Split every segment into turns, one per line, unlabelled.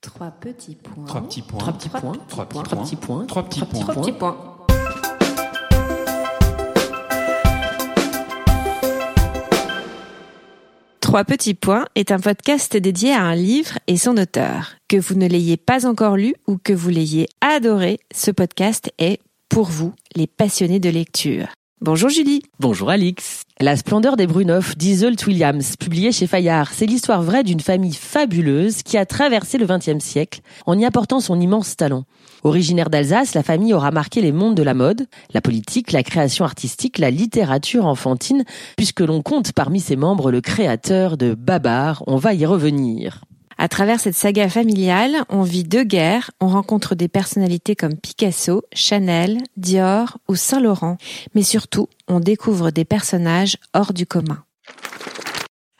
Trois petits points.
Trois petits points.
Trois petits points.
Trois petits
Trois petits points.
Trois petits points.
Trois petits points.
Trois petits points est un podcast dédié à un livre et son auteur. Que vous ne l'ayez pas encore lu ou que vous l'ayez adoré, ce podcast est pour vous, les passionnés de lecture. Bonjour Julie.
Bonjour Alix. La splendeur des Brunoff d'Iseult Williams, publié chez Fayard, c'est l'histoire vraie d'une famille fabuleuse qui a traversé le XXe siècle en y apportant son immense talent. Originaire d'Alsace, la famille aura marqué les mondes de la mode, la politique, la création artistique, la littérature enfantine, puisque l'on compte parmi ses membres le créateur de Babar. On va y revenir.
À travers cette saga familiale, on vit deux guerres, on rencontre des personnalités comme Picasso, Chanel, Dior ou Saint-Laurent, mais surtout, on découvre des personnages hors du commun.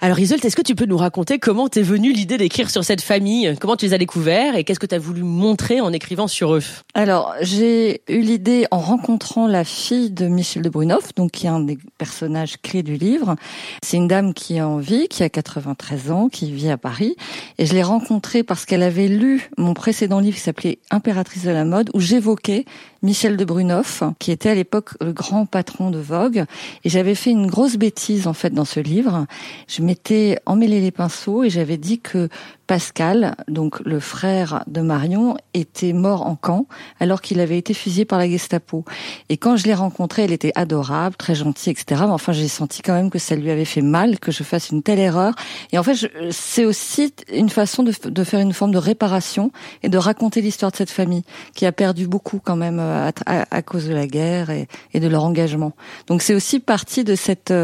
Alors Isolt, est-ce que tu peux nous raconter comment t'es venue l'idée d'écrire sur cette famille? Comment tu les as découverts et qu'est-ce que tu as voulu montrer en écrivant sur eux?
Alors, j'ai eu l'idée en rencontrant la fille de Michel de Brunoff, donc qui est un des personnages clés du livre. C'est une dame qui est en vie, qui a 93 ans, qui vit à Paris. Et je l'ai rencontrée parce qu'elle avait lu mon précédent livre qui s'appelait Impératrice de la mode, où j'évoquais Michel de Brunoff, qui était à l'époque le grand patron de Vogue. Et j'avais fait une grosse bêtise, en fait, dans ce livre. Je m'étais emmêlé les pinceaux et j'avais dit que Pascal, donc le frère de Marion, était mort en camp alors qu'il avait été fusillé par la Gestapo. Et quand je l'ai rencontrée, elle était adorable, très gentille, etc. Mais enfin, j'ai senti quand même que ça lui avait fait mal que je fasse une telle erreur. Et en fait, c'est aussi une façon de, faire une forme de réparation et de raconter l'histoire de cette famille qui a perdu beaucoup quand même à, à, à cause de la guerre et, et de leur engagement. Donc c'est aussi partie de cette,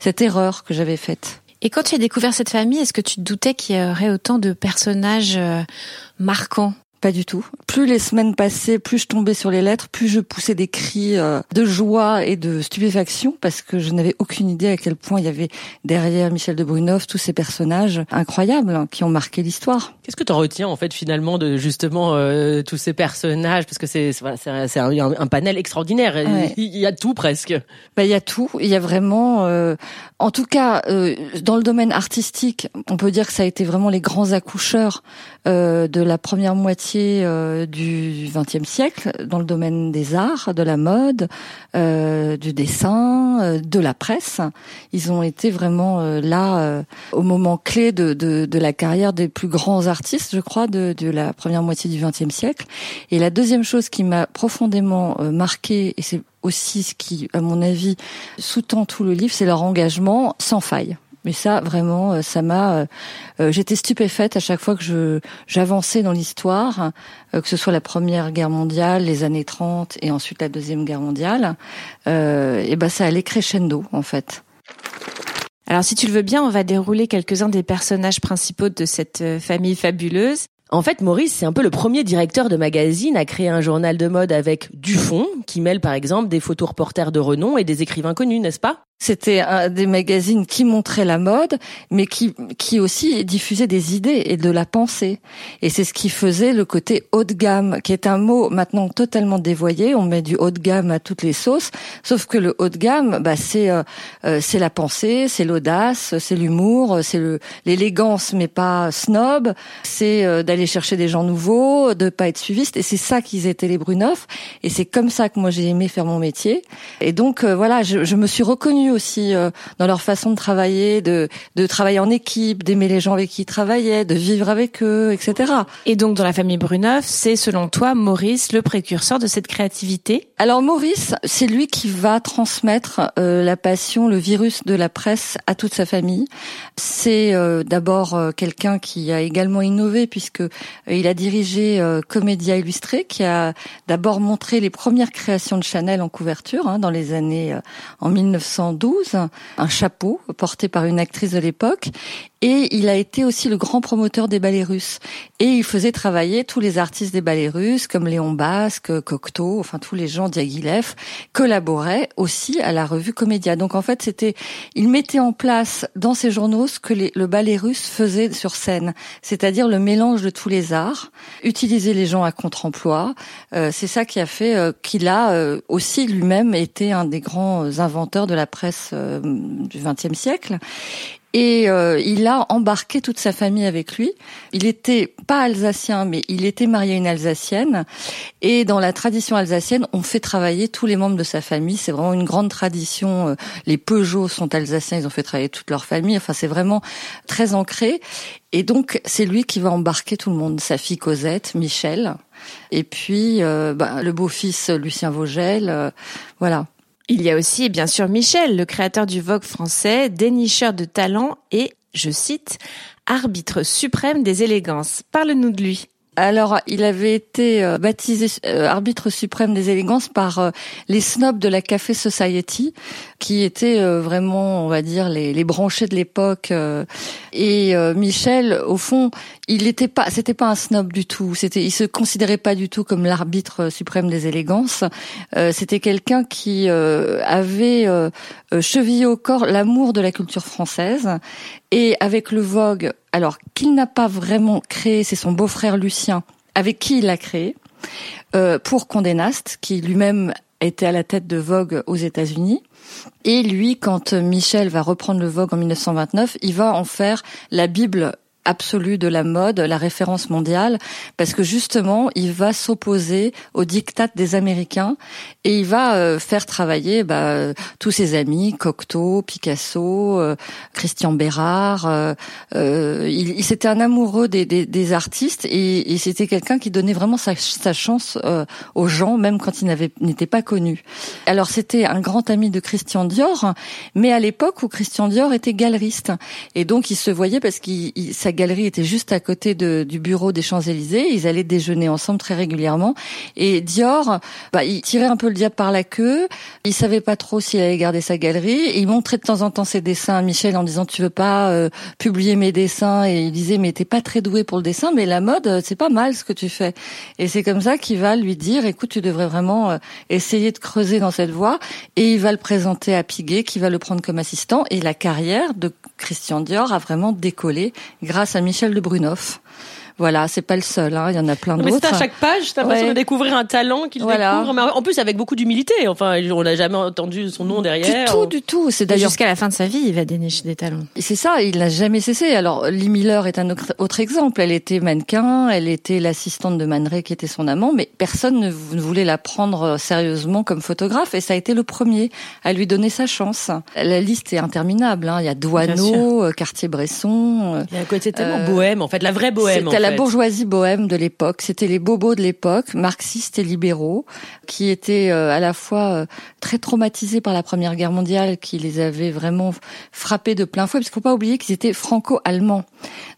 cette erreur que j'avais faite.
Et quand tu as découvert cette famille, est-ce que tu te doutais qu'il y aurait autant de personnages marquants?
Pas du tout. Plus les semaines passaient, plus je tombais sur les lettres, plus je poussais des cris de joie et de stupéfaction parce que je n'avais aucune idée à quel point il y avait derrière Michel de Brunoff tous ces personnages incroyables qui ont marqué l'histoire.
Qu'est-ce que tu en retiens en fait finalement de justement euh, tous ces personnages? Parce que c'est c'est un, un, panel extraordinaire. Ouais. Il y a tout presque.
Bah, il y a tout. Il y a vraiment, euh, en tout cas, euh, dans le domaine artistique, on peut dire que ça a été vraiment les grands accoucheurs euh, de la première moitié euh, du XXe siècle dans le domaine des arts, de la mode, euh, du dessin, de la presse. Ils ont été vraiment là au moment clé de, de, de, la carrière des plus grands artistes, je crois, de, de la première moitié du XXe siècle. Et la deuxième chose qui m'a profondément marqué, et c'est aussi ce qui, à mon avis, sous-tend tout le livre, c'est leur engagement sans faille. Mais ça, vraiment, ça m'a. Euh, J'étais stupéfaite à chaque fois que je j'avançais dans l'histoire, euh, que ce soit la Première Guerre mondiale, les années 30 et ensuite la Deuxième Guerre mondiale. Euh, et ben, ça allait crescendo en fait.
Alors, si tu le veux bien, on va dérouler quelques-uns des personnages principaux de cette famille fabuleuse.
En fait, Maurice, c'est un peu le premier directeur de magazine à créer un journal de mode avec du fond, qui mêle par exemple des photos reporters de renom et des écrivains connus, n'est-ce pas?
C'était un des magazines qui montrait la mode, mais qui, qui aussi diffusait des idées et de la pensée. Et c'est ce qui faisait le côté haut de gamme, qui est un mot maintenant totalement dévoyé. On met du haut de gamme à toutes les sauces, sauf que le haut de gamme, bah, c'est euh, c'est la pensée, c'est l'audace, c'est l'humour, c'est l'élégance, mais pas snob. C'est euh, d'aller chercher des gens nouveaux, de pas être suiviste. Et c'est ça qu'ils étaient les Brunoff. Et c'est comme ça que moi j'ai aimé faire mon métier. Et donc euh, voilà, je, je me suis reconnue aussi euh, dans leur façon de travailler, de, de travailler en équipe, d'aimer les gens avec qui ils travaillaient, de vivre avec eux, etc.
Et donc dans la famille Bruneuf, c'est selon toi Maurice le précurseur de cette créativité?
Alors Maurice, c'est lui qui va transmettre euh, la passion, le virus de la presse à toute sa famille. C'est euh, d'abord euh, quelqu'un qui a également innové puisque euh, il a dirigé Comédia Illustré, qui a d'abord montré les premières créations de Chanel en couverture hein, dans les années en 1912 un chapeau porté par une actrice de l'époque, et il a été aussi le grand promoteur des ballets russes. Et il faisait travailler tous les artistes des ballets russes, comme Léon Basque, Cocteau, enfin tous les gens, Diaghilev, collaboraient aussi à la revue Comédia. Donc en fait, c'était, il mettait en place dans ses journaux ce que le ballet russe faisait sur scène, c'est-à-dire le mélange de tous les arts, utiliser les gens à contre-emploi. Euh, c'est ça qui a fait euh, qu'il a euh, aussi lui-même été un des grands inventeurs de la presse du XXe siècle. Et euh, il a embarqué toute sa famille avec lui. Il était pas alsacien, mais il était marié à une alsacienne. Et dans la tradition alsacienne, on fait travailler tous les membres de sa famille. C'est vraiment une grande tradition. Euh, les Peugeot sont alsaciens, ils ont fait travailler toute leur famille. Enfin, c'est vraiment très ancré. Et donc, c'est lui qui va embarquer tout le monde. Sa fille Cosette, Michel, et puis euh, bah, le beau-fils Lucien Vogel. voilà.
Il y a aussi, bien sûr, Michel, le créateur du Vogue français, dénicheur de talent et, je cite, arbitre suprême des élégances. Parle-nous de lui.
Alors, il avait été euh, baptisé euh, arbitre suprême des élégances par euh, les snobs de la Café Society, qui étaient vraiment, on va dire, les, les branchés de l'époque. Et Michel, au fond, il n'était pas, c'était pas un snob du tout. C'était, il se considérait pas du tout comme l'arbitre suprême des élégances. c'était quelqu'un qui avait chevillé au corps l'amour de la culture française et avec le Vogue, alors qu'il n'a pas vraiment créé, c'est son beau-frère Lucien, avec qui il l'a créé, euh, pour Condé Nast, qui lui-même était à la tête de Vogue aux États-Unis. Et lui, quand Michel va reprendre le Vogue en 1929, il va en faire la Bible absolue de la mode, la référence mondiale, parce que justement, il va s'opposer aux dictats des Américains et il va euh, faire travailler bah, tous ses amis, Cocteau, Picasso, euh, Christian Bérard. Euh, il, il c'était un amoureux des, des, des artistes et, et c'était quelqu'un qui donnait vraiment sa, sa chance aux gens, même quand il n'était pas connu. Alors c'était un grand ami de Christian Dior, mais à l'époque où Christian Dior était galeriste et donc il se voyait parce qu'il sa galerie était juste à côté de, du bureau des Champs-Élysées. Ils allaient déjeuner ensemble très régulièrement. Et Dior, bah, il tirait un peu le diable par la queue. Il savait pas trop s'il allait garder sa galerie. Et il montrait de temps en temps ses dessins à Michel en disant tu veux pas euh, publier mes dessins? Et il disait mais t'es pas très doué pour le dessin, mais la mode c'est pas mal ce que tu fais. Et c'est comme ça qu'il va lui dire écoute tu devrais vraiment euh, essayer de creuser dans cette voie. Et il va le présenter à Piguet qui va le prendre comme assistant. Et la carrière de Christian Dior a vraiment décollé grâce à Michel de Brunoff. Voilà, c'est pas le seul, hein, il y en a plein d'autres.
Mais c'est à chaque page, t'as l'impression de découvrir un talent qu'il découvre, mais en plus avec beaucoup d'humilité. Enfin, on n'a jamais entendu son nom derrière.
Du tout, du tout. C'est d'ailleurs
jusqu'à la fin de sa vie, il va dénicher des talents.
C'est ça, il n'a jamais cessé. Alors, Lee Miller est un autre exemple. Elle était mannequin, elle était l'assistante de Man Ray qui était son amant, mais personne ne voulait la prendre sérieusement comme photographe, et ça a été le premier à lui donner sa chance. La liste est interminable. Hein. Il y a Douaneau, euh, Cartier-Bresson.
Euh, il y a un côté tellement euh, bohème, en fait, la vraie bohème.
La bourgeoisie bohème de l'époque. C'était les bobos de l'époque, marxistes et libéraux, qui étaient euh, à la fois euh, très traumatisés par la Première Guerre mondiale, qui les avait vraiment frappés de plein fouet, parce qu'il faut pas oublier qu'ils étaient franco-allemands.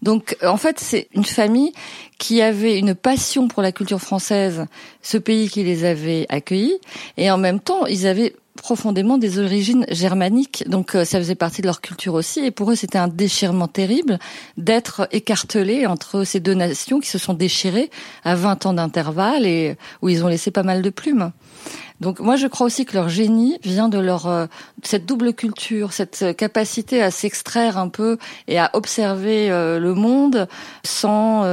Donc, euh, en fait, c'est une famille qui avait une passion pour la culture française, ce pays qui les avait accueillis, et en même temps, ils avaient profondément des origines germaniques, donc euh, ça faisait partie de leur culture aussi, et pour eux c'était un déchirement terrible d'être écartelés entre ces deux nations qui se sont déchirées à 20 ans d'intervalle et où ils ont laissé pas mal de plumes. Donc moi je crois aussi que leur génie vient de leur euh, cette double culture, cette capacité à s'extraire un peu et à observer euh, le monde sans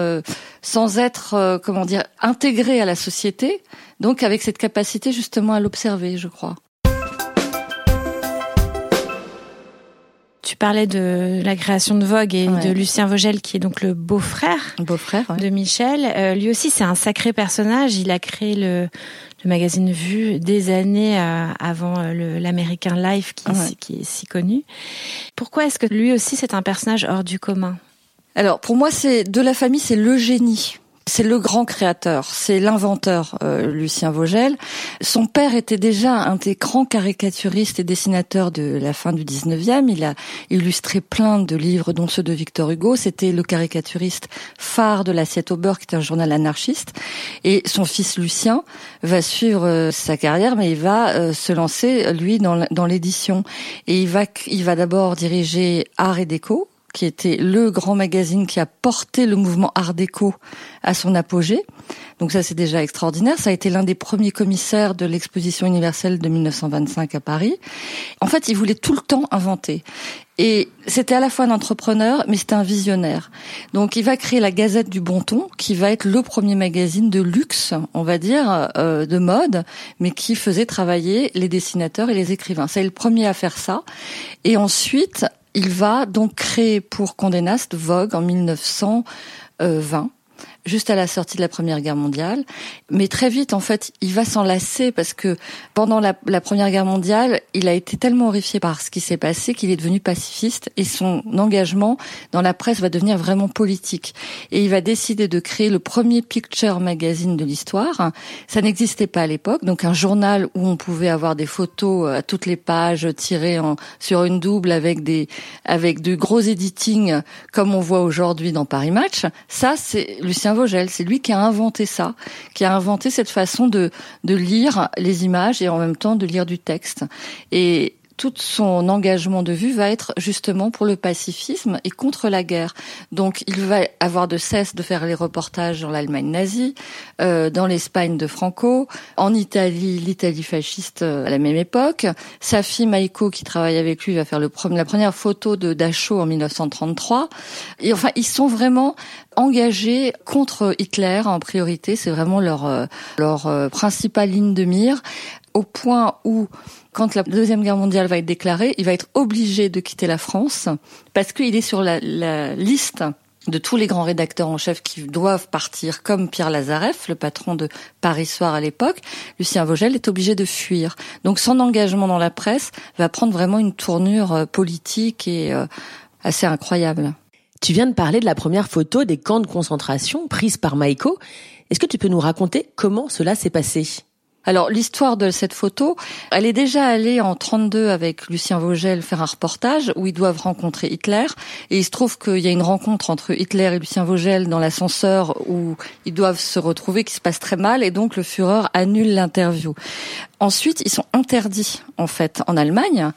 sans être comment dire intégré à la société. Donc avec cette capacité justement à l'observer, je crois.
Tu parlais de la création de Vogue et de Lucien Vogel, qui est donc le beau-frère
beau-frère
de Michel. Euh, lui aussi, c'est un sacré personnage. Il a créé le, le magazine Vue des années euh, avant euh, l'American Life, qui, qui est si connu. Pourquoi est-ce que lui aussi, c'est un personnage hors du commun?
Alors pour moi, c'est de la famille, c'est le génie. C'est le grand créateur, c'est l'inventeur euh, Lucien Vogel. Son père était déjà un des grands caricaturistes et dessinateurs de la fin du 19e. Il a illustré plein de livres, dont ceux de Victor Hugo. C'était le caricaturiste phare de l'Assiette au beurre, qui est un journal anarchiste. Et son fils Lucien va suivre euh, sa carrière, mais il va euh, se lancer, lui, dans l'édition. Et il va, il va d'abord diriger Art et Déco, qui était le grand magazine qui a porté le mouvement Art déco à son apogée. Donc ça, c'est déjà extraordinaire. Ça a été l'un des premiers commissaires de l'exposition universelle de 1925 à Paris. En fait, il voulait tout le temps inventer. Et c'était à la fois un entrepreneur, mais c'était un visionnaire. Donc il va créer la Gazette du Bon Ton, qui va être le premier magazine de luxe, on va dire, euh, de mode, mais qui faisait travailler les dessinateurs et les écrivains. C'est le premier à faire ça. Et ensuite, il va donc créer pour Condé Nast Vogue en 1920 juste à la sortie de la Première Guerre mondiale. Mais très vite, en fait, il va s'enlacer parce que pendant la, Première Guerre mondiale, il a été tellement horrifié par ce qui s'est passé qu'il est devenu pacifiste et son engagement dans la presse va devenir vraiment politique. Et il va décider de créer le premier picture magazine de l'histoire. Ça n'existait pas à l'époque, donc un journal où on pouvait avoir des photos à toutes les pages tirées en, sur une double avec des avec de gros editing comme on voit aujourd'hui dans Paris Match. Ça, c'est Lucien Vogel. C'est lui qui a inventé ça, qui a inventé cette façon de, lire les images et en même temps de lire du texte. Et tout son engagement de vue va être justement pour le pacifisme et contre la guerre. Donc il va avoir de cesse de faire les reportages dans l'Allemagne nazie, euh, dans l'Espagne de Franco, en Italie, l'Italie fasciste euh, à la même époque. Sa fille Maiko, qui travaille avec lui, va faire le, la première photo de Dachau en 1933. Et enfin, ils sont vraiment engagés contre Hitler en priorité. C'est vraiment leur, euh, leur principale ligne de mire, au point où quand la Deuxième Guerre mondiale va être déclarée, il va être obligé de quitter la France parce qu'il est sur la, liste de tous les grands rédacteurs en chef qui doivent partir, comme Pierre Lazareff, le patron de Paris Soir à l'époque, Lucien Vogel est obligé de fuir. Donc son engagement dans la presse va prendre vraiment une tournure euh, politique et euh, assez incroyable.
Tu viens de parler de la première photo des camps de concentration prise par Maïko. Est-ce que tu peux nous raconter comment cela s'est passé?
Alors l'histoire de cette photo, elle est déjà allée en 32 avec Lucien Vogel faire un reportage où ils doivent rencontrer Hitler et il se trouve qu'il y a une rencontre entre Hitler et Lucien Vogel dans l'ascenseur où ils doivent se retrouver qui se passe très mal et donc le Führer annule l'interview. Ensuite, ils sont interdits en fait en Allemagne.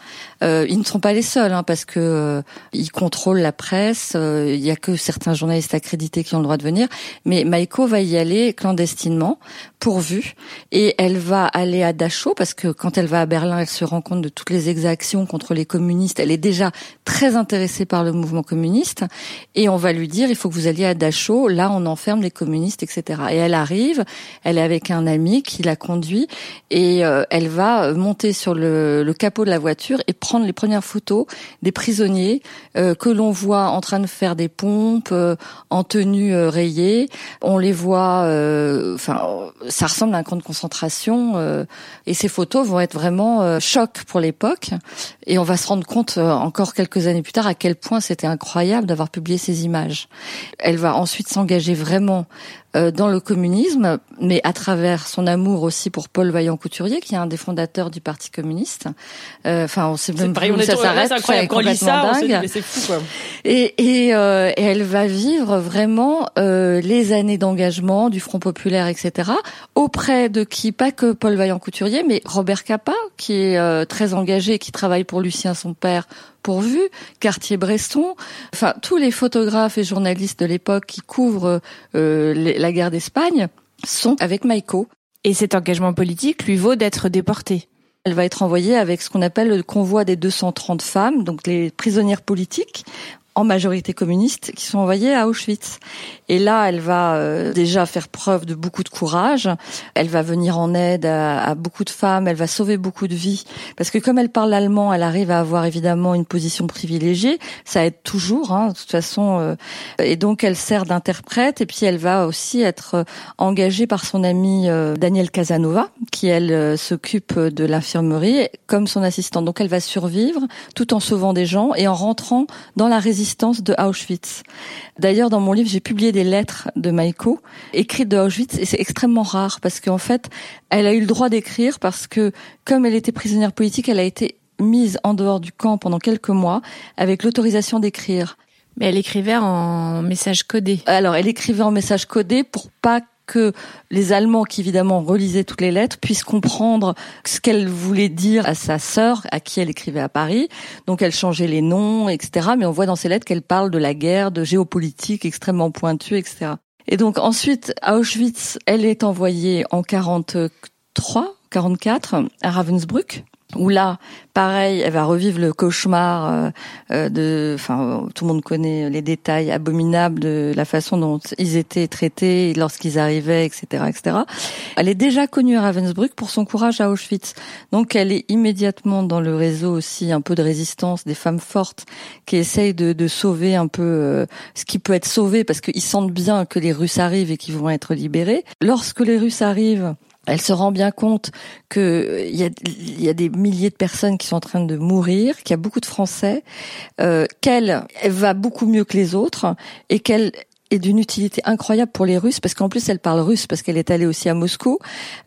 Euh, ils ne sont pas les seuls hein, parce que euh, ils contrôlent la presse. Euh, il y a que certains journalistes accrédités qui ont le droit de venir. Mais Maiko va y aller clandestinement, pourvu, et elle va aller à Dachau parce que quand elle va à Berlin, elle se rend compte de toutes les exactions contre les communistes. Elle est déjà très intéressée par le mouvement communiste, et on va lui dire il faut que vous alliez à Dachau. Là, on enferme les communistes, etc. Et elle arrive. Elle est avec un ami qui la conduit et euh, elle va monter sur le, capot de la voiture et prendre les premières photos des prisonniers euh, que l'on voit en train de faire des pompes euh, en tenue rayée. On les voit, enfin, ça ressemble à un camp de concentration et ces photos vont être vraiment choc pour l'époque. Et on va se rendre compte encore quelques années plus tard à quel point c'était incroyable d'avoir publié ces images. Elle va ensuite s'engager vraiment dans le communisme, mais à travers son amour aussi pour Paul Vaillant-Couturier, qui est un des fondateurs du Parti communiste. Euh, enfin, on sait même
où ça s'arrête. C'est incroyable. Quand on lit ça, on se dit, mais c'est fou, quoi.
Et, et, euh, et, elle va vivre vraiment euh, les années d'engagement du Front populaire, etc. Auprès de qui Pas que Paul Vaillant-Couturier, mais Robert Capa, qui est euh, très engagé, qui travaille pour Lucien, son père, pourvu, Cartier-Bresson, enfin tous les photographes et journalistes de l'époque qui couvrent euh, la guerre d'Espagne sont avec Maïko.
Et cet engagement politique lui vaut d'être déportée.
Elle va être envoyée avec ce qu'on appelle le convoi des 230 femmes, donc les prisonnières politiques, en majorité communiste, qui sont envoyées à Auschwitz. Et là, elle va euh, déjà faire preuve de beaucoup de courage. Elle va venir en aide à, beaucoup de femmes. Elle va sauver beaucoup de vies. Parce que comme elle parle allemand, elle arrive à avoir évidemment une position privilégiée. Ça aide toujours, hein, de toute façon. Euh, et donc, elle sert d'interprète. Et puis, elle va aussi être euh, engagée par son amie Danielle Casanova, qui, elle, s'occupe de l'infirmerie comme son assistante. Donc, elle va survivre tout en sauvant des gens et en rentrant dans la résistance de Auschwitz. D'ailleurs, dans mon livre, j'ai publié des lettres de Maïko écrites de Auschwitz et c'est extrêmement rare parce qu'en fait, elle a eu le droit d'écrire parce que comme elle était prisonnière politique, elle a été mise en dehors du camp pendant quelques mois avec l'autorisation d'écrire.
Mais elle écrivait en message codé.
Alors, elle écrivait en message codé pour pas que les Allemands, qui évidemment relisaient toutes les lettres, puissent comprendre ce qu'elle voulait dire à sa sœur, à qui elle écrivait à Paris. Donc elle changeait les noms, etc. Mais on voit dans ses lettres qu'elle parle de la guerre, de géopolitique extrêmement pointue, etc. Et donc ensuite, à Auschwitz, elle est envoyée en 43, 44 à Ravensbrück où là, pareil, elle va revivre le cauchemar euh, euh, de, enfin, tout le monde connaît les détails abominables de la façon dont ils étaient traités lorsqu'ils arrivaient, etc., etc. Elle est déjà connue à Ravensbrück pour son courage à Auschwitz, donc elle est immédiatement dans le réseau aussi un peu de résistance des femmes fortes qui essayent de, de sauver un peu euh, ce qui peut être sauvé parce qu'ils sentent bien que les Russes arrivent et qu'ils vont être libérés. Lorsque les Russes arrivent elle se rend bien compte qu'il euh, y a, des milliers de personnes qui sont en train de mourir, qu'il y a beaucoup de Français, euh, qu'elle va beaucoup mieux que les autres et qu'elle est d'une utilité incroyable pour les Russes parce qu'en plus elle parle russe parce qu'elle est allée aussi à Moscou,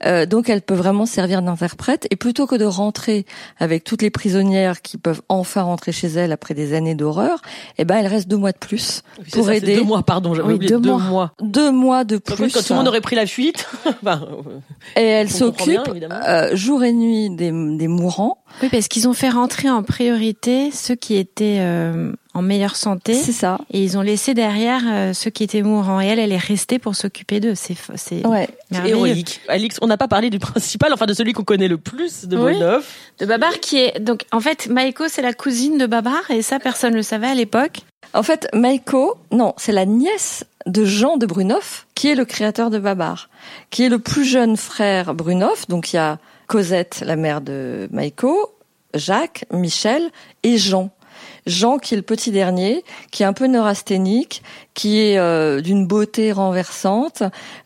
euh, donc elle peut vraiment servir d'interprète. Et plutôt que de rentrer avec toutes les prisonnières qui peuvent enfin rentrer chez elle après des années d'horreur, eh ben elle reste deux mois de plus pour aider.
Deux mois, pardon, j'avais oublié deux, mois.
Deux mois de plus.
Quand tout le monde aurait pris la fuite.
ben, et elle s'occupe euh, jour et nuit des, des mourants.
Oui, parce qu'ils ont fait rentrer en priorité ceux qui étaient euh, en meilleure santé.
C'est ça.
Et ils ont laissé derrière euh, ceux qui étaient mourants. Et elle, elle est restée pour s'occuper d'eux. C'est c'est
ouais.
héroïque. Alix, on n'a pas parlé du principal, enfin de celui qu'on connaît le plus de oui.
De Babar, qui est donc en fait Maïko, c'est la cousine de Babar, et ça personne le savait à l'époque.
En fait, Maïko, non, c'est la nièce de Jean de Brunoff, qui est le créateur de Babar, qui est le plus jeune frère Brunoff. Donc il y a Cosette, la mère de Maïko, Jacques, Michel et Jean. Jean qui est le petit dernier, qui est un peu neurasthénique, qui est euh, d'une beauté renversante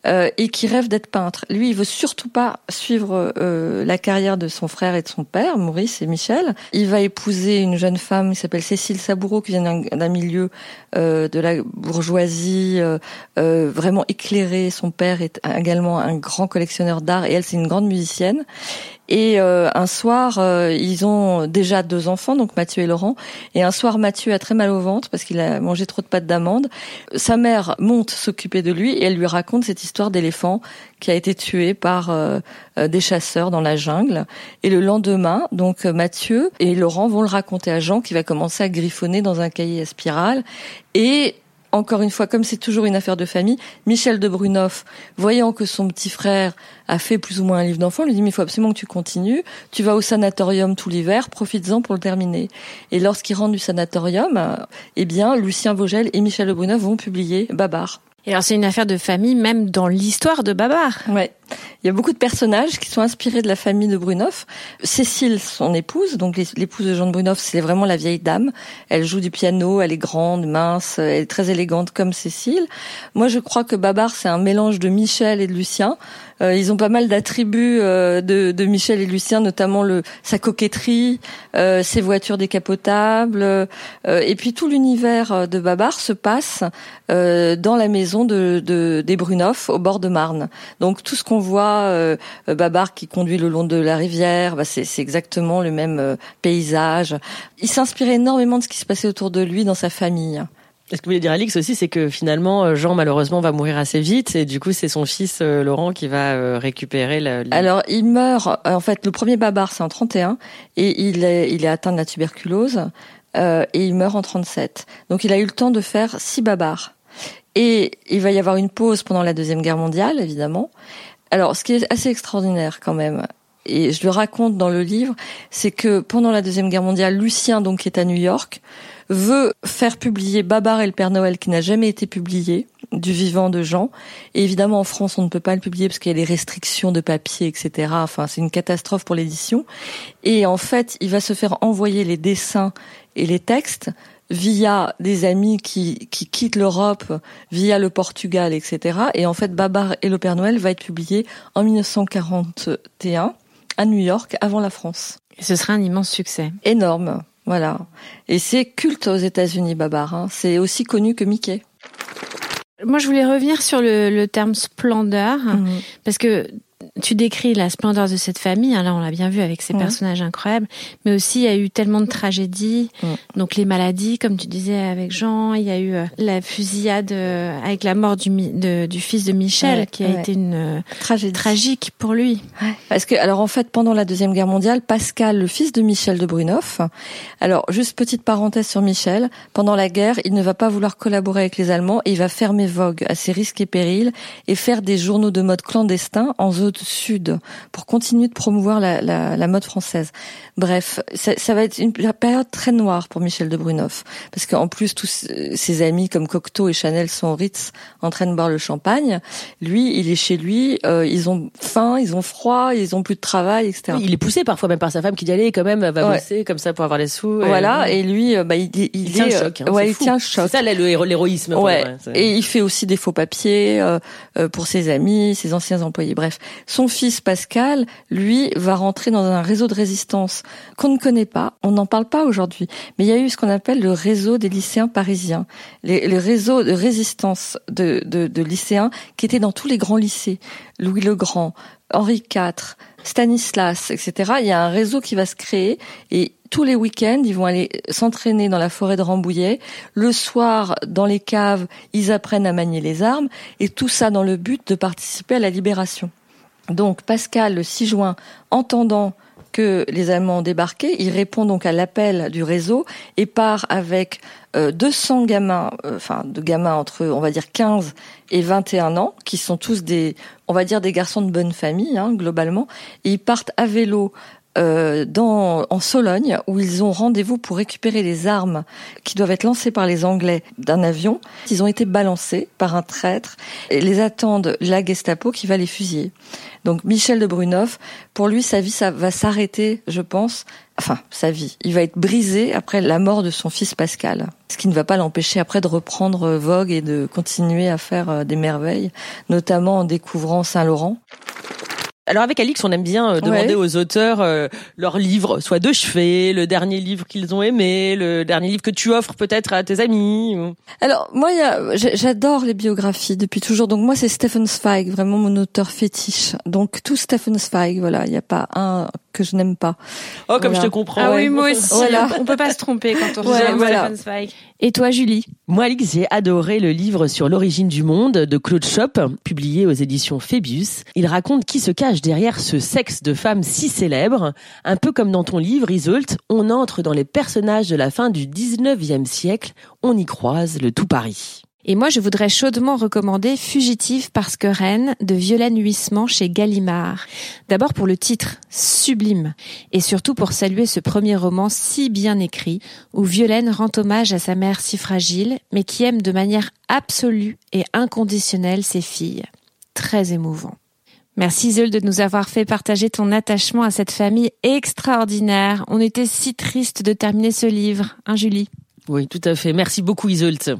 euh, et qui rêve d'être peintre. Lui, il veut surtout pas suivre euh, la carrière de son frère et de son père, Maurice et Michel. Il va épouser une jeune femme qui s'appelle Cécile Saboureau, qui vient d'un milieu euh, de la bourgeoisie euh, vraiment éclairé. Son père est également un grand collectionneur d'art et elle, c'est une grande musicienne. Et euh, un soir, euh, ils ont déjà deux enfants, donc Mathieu et Laurent. Et un soir, Mathieu a très mal au ventre parce qu'il a mangé trop de pâtes d'amande. Sa mère monte s'occuper de lui et elle lui raconte cette histoire d'éléphant qui a été tué par euh, des chasseurs dans la jungle. Et le lendemain, donc Mathieu et Laurent vont le raconter à Jean qui va commencer à griffonner dans un cahier à spirale. Et encore une fois, comme c'est toujours une affaire de famille, Michel de Brunoff, voyant que son petit frère a fait plus ou moins un livre d'enfant, lui dit mais il faut absolument que tu continues. Tu vas au sanatorium tout l'hiver, profites-en pour le terminer. Et lorsqu'il rentre du sanatorium, eh bien Lucien Vogel et Michel de Brunoff vont publier Babar.
Et alors c'est une affaire de famille même dans l'histoire de Babar.
Ouais. Il y a beaucoup de personnages qui sont inspirés de la famille de Brunoff. Cécile, son épouse, donc l'épouse de Jean de Brunoff, c'est vraiment la vieille dame. Elle joue du piano, elle est grande, mince, elle est très élégante comme Cécile. Moi, je crois que Babar, c'est un mélange de Michel et de Lucien. Euh, ils ont pas mal d'attributs euh, de, de, Michel et Lucien, notamment le sa coquetterie, euh, ses voitures décapotables, euh, et puis tout l'univers de Babar se passe euh, dans la maison de, de, des Brunoff au bord de Marne. Donc tout ce qu'on voit, Babar qui conduit le long de la rivière, bah, c'est exactement le même paysage. Il s'inspirait énormément de ce qui se passait autour de lui dans sa famille.
Ce que voulait dire Alix aussi, c'est que finalement, euh, Jean malheureusement va mourir assez vite et du coup, c'est son fils euh, Laurent qui va euh, récupérer le.
Alors, il meurt. En fait, le premier babar, c'est en 31 et il est, il est atteint de la tuberculose euh, et il meurt en 37. Donc, il a eu le temps de faire six babars. Et il va y avoir une pause pendant la deuxième guerre mondiale, évidemment. Alors, ce qui est assez extraordinaire quand même, et je le raconte dans le livre, c'est que pendant la deuxième guerre mondiale, Lucien, donc, qui est à New York, veut faire publier Babar et le Père Noël qui n'a jamais été publié du vivant de Jean. Et évidemment, en France, on ne peut pas le publier parce qu'il y a des restrictions de papier, etc. Enfin, c'est une catastrophe pour l'édition. Et en fait, il va se faire envoyer les dessins et les textes via des amis qui, qui quittent l'Europe, via le Portugal, etc. Et en fait, Babar et le Père Noël va être publié en 1941 à New York, avant la France.
Et ce sera un immense succès.
Énorme. Voilà. Et c'est culte aux États-Unis, Babar. Hein. C'est aussi connu que Mickey.
Moi, je voulais revenir sur le, le terme splendeur, mmh. parce que tu décris la splendeur de cette famille. Hein, là, on l'a bien vu avec ces personnages incroyables. Mais aussi, il y a eu tellement de tragédies. Donc, les maladies, comme tu disais avec Jean. Il y a eu euh, la fusillade euh, avec la mort du, de, du fils de Michel, ouais, qui a été une euh, tragédie tragique pour lui.
Ouais. Parce que, alors, en fait, pendant la deuxième guerre mondiale, Pascal, le fils de Michel de Brunoff. Alors, juste petite parenthèse sur Michel. Pendant la guerre, il ne va pas vouloir collaborer avec les Allemands et il va fermer Vogue à ses risques et périls et faire des journaux de mode clandestins en zone sud pour continuer de promouvoir la, la, la mode française. Bref, ça, ça, va être une période très noire pour Michel de Brunoff, parce qu'en plus tous ses amis comme Cocteau et Chanel sont au Ritz en train de boire le champagne. Lui, il est chez lui, euh, ils ont faim, ils ont froid, ils ont plus de travail, etc.
il est poussé parfois même par sa femme qui dit allez quand même va bosser comme ça pour avoir les sous.
Voilà, et, lui, euh, bah, il, il,
il tient
est,
choc. Hein,
ouais, il tient choc.
C'est ça l'héroïsme.
Ouais. et il fait aussi des faux papiers euh, pour ses amis, ses anciens employés. Bref, son fils Pascal, lui, va rentrer dans un réseau de résistance qu'on ne connaît pas. On n'en parle pas aujourd'hui, mais il y a eu ce qu'on appelle le réseau des lycéens parisiens, les, les réseaux de résistance de, de, de lycéens qui étaient dans tous les grands lycées, Louis le Grand, Henri IV, Stanislas, etc. Il y a un réseau qui va se créer et tous les week-ends, ils vont aller s'entraîner dans la forêt de Rambouillet. Le soir, dans les caves, ils apprennent à manier les armes et tout ça dans le but de participer à la libération. Donc Pascal, le 6 juin, entendant que les Allemands ont débarqué, il répond donc à l'appel du réseau et part avec 200 euh, gamins, euh, enfin de gamins entre on va dire 15 et 21 ans, qui sont tous des, on va dire des garçons de bonne famille hein, globalement. Et ils partent à vélo euh, dans, en Sologne où ils ont rendez-vous pour récupérer les armes qui doivent être lancées par les Anglais d'un avion. Ils ont été balancés par un traître et les attendent la Gestapo qui va les fusiller. Donc Michel de Brunoff, pour lui, sa vie ça va s'arrêter, je pense. Enfin, sa vie. Il va être brisé après la mort de son fils Pascal. Ce qui ne va pas l'empêcher après de reprendre Vogue et de continuer à faire euh, des merveilles, notamment en découvrant Saint-Laurent.
Alors avec Alix, on aime bien euh, demander aux auteurs euh, leur livre, soit de chevet, le dernier livre qu'ils ont aimé, le dernier livre que tu offres peut-être à tes amis.
Alors moi, j'adore les biographies depuis toujours. Donc moi, c'est Stephen Zweig, vraiment mon auteur fétiche. Donc tout Stephen Zweig, voilà, il n'y a pas un que je n'aime pas.
Oh, comme je te comprends.
Ah oui, moi aussi. Voilà. On peut pas se tromper quand on regarde Stephen Zweig. Et toi, Julie?
Moi, Alix, j'ai adoré le livre sur l'origine du monde de Claude Schopp, publié aux éditions Phoebus. Il raconte qui se cache derrière ce sexe de femme si célèbre. Un peu comme dans ton livre, Isolt, on entre dans les personnages de la fin du 19e siècle, on y croise le tout Paris.
Et moi, je voudrais chaudement recommander Fugitive parce que Reine de Violaine Huissement chez Gallimard. D'abord pour le titre, sublime, et surtout pour saluer ce premier roman si bien écrit, où Violaine rend hommage à sa mère si fragile, mais qui aime de manière absolue et inconditionnelle ses filles. Très émouvant. Merci Zul de nous avoir fait partager ton attachement à cette famille extraordinaire. On était si triste de terminer ce livre, hein Julie?
Oui, tout à fait. Merci beaucoup Isolt.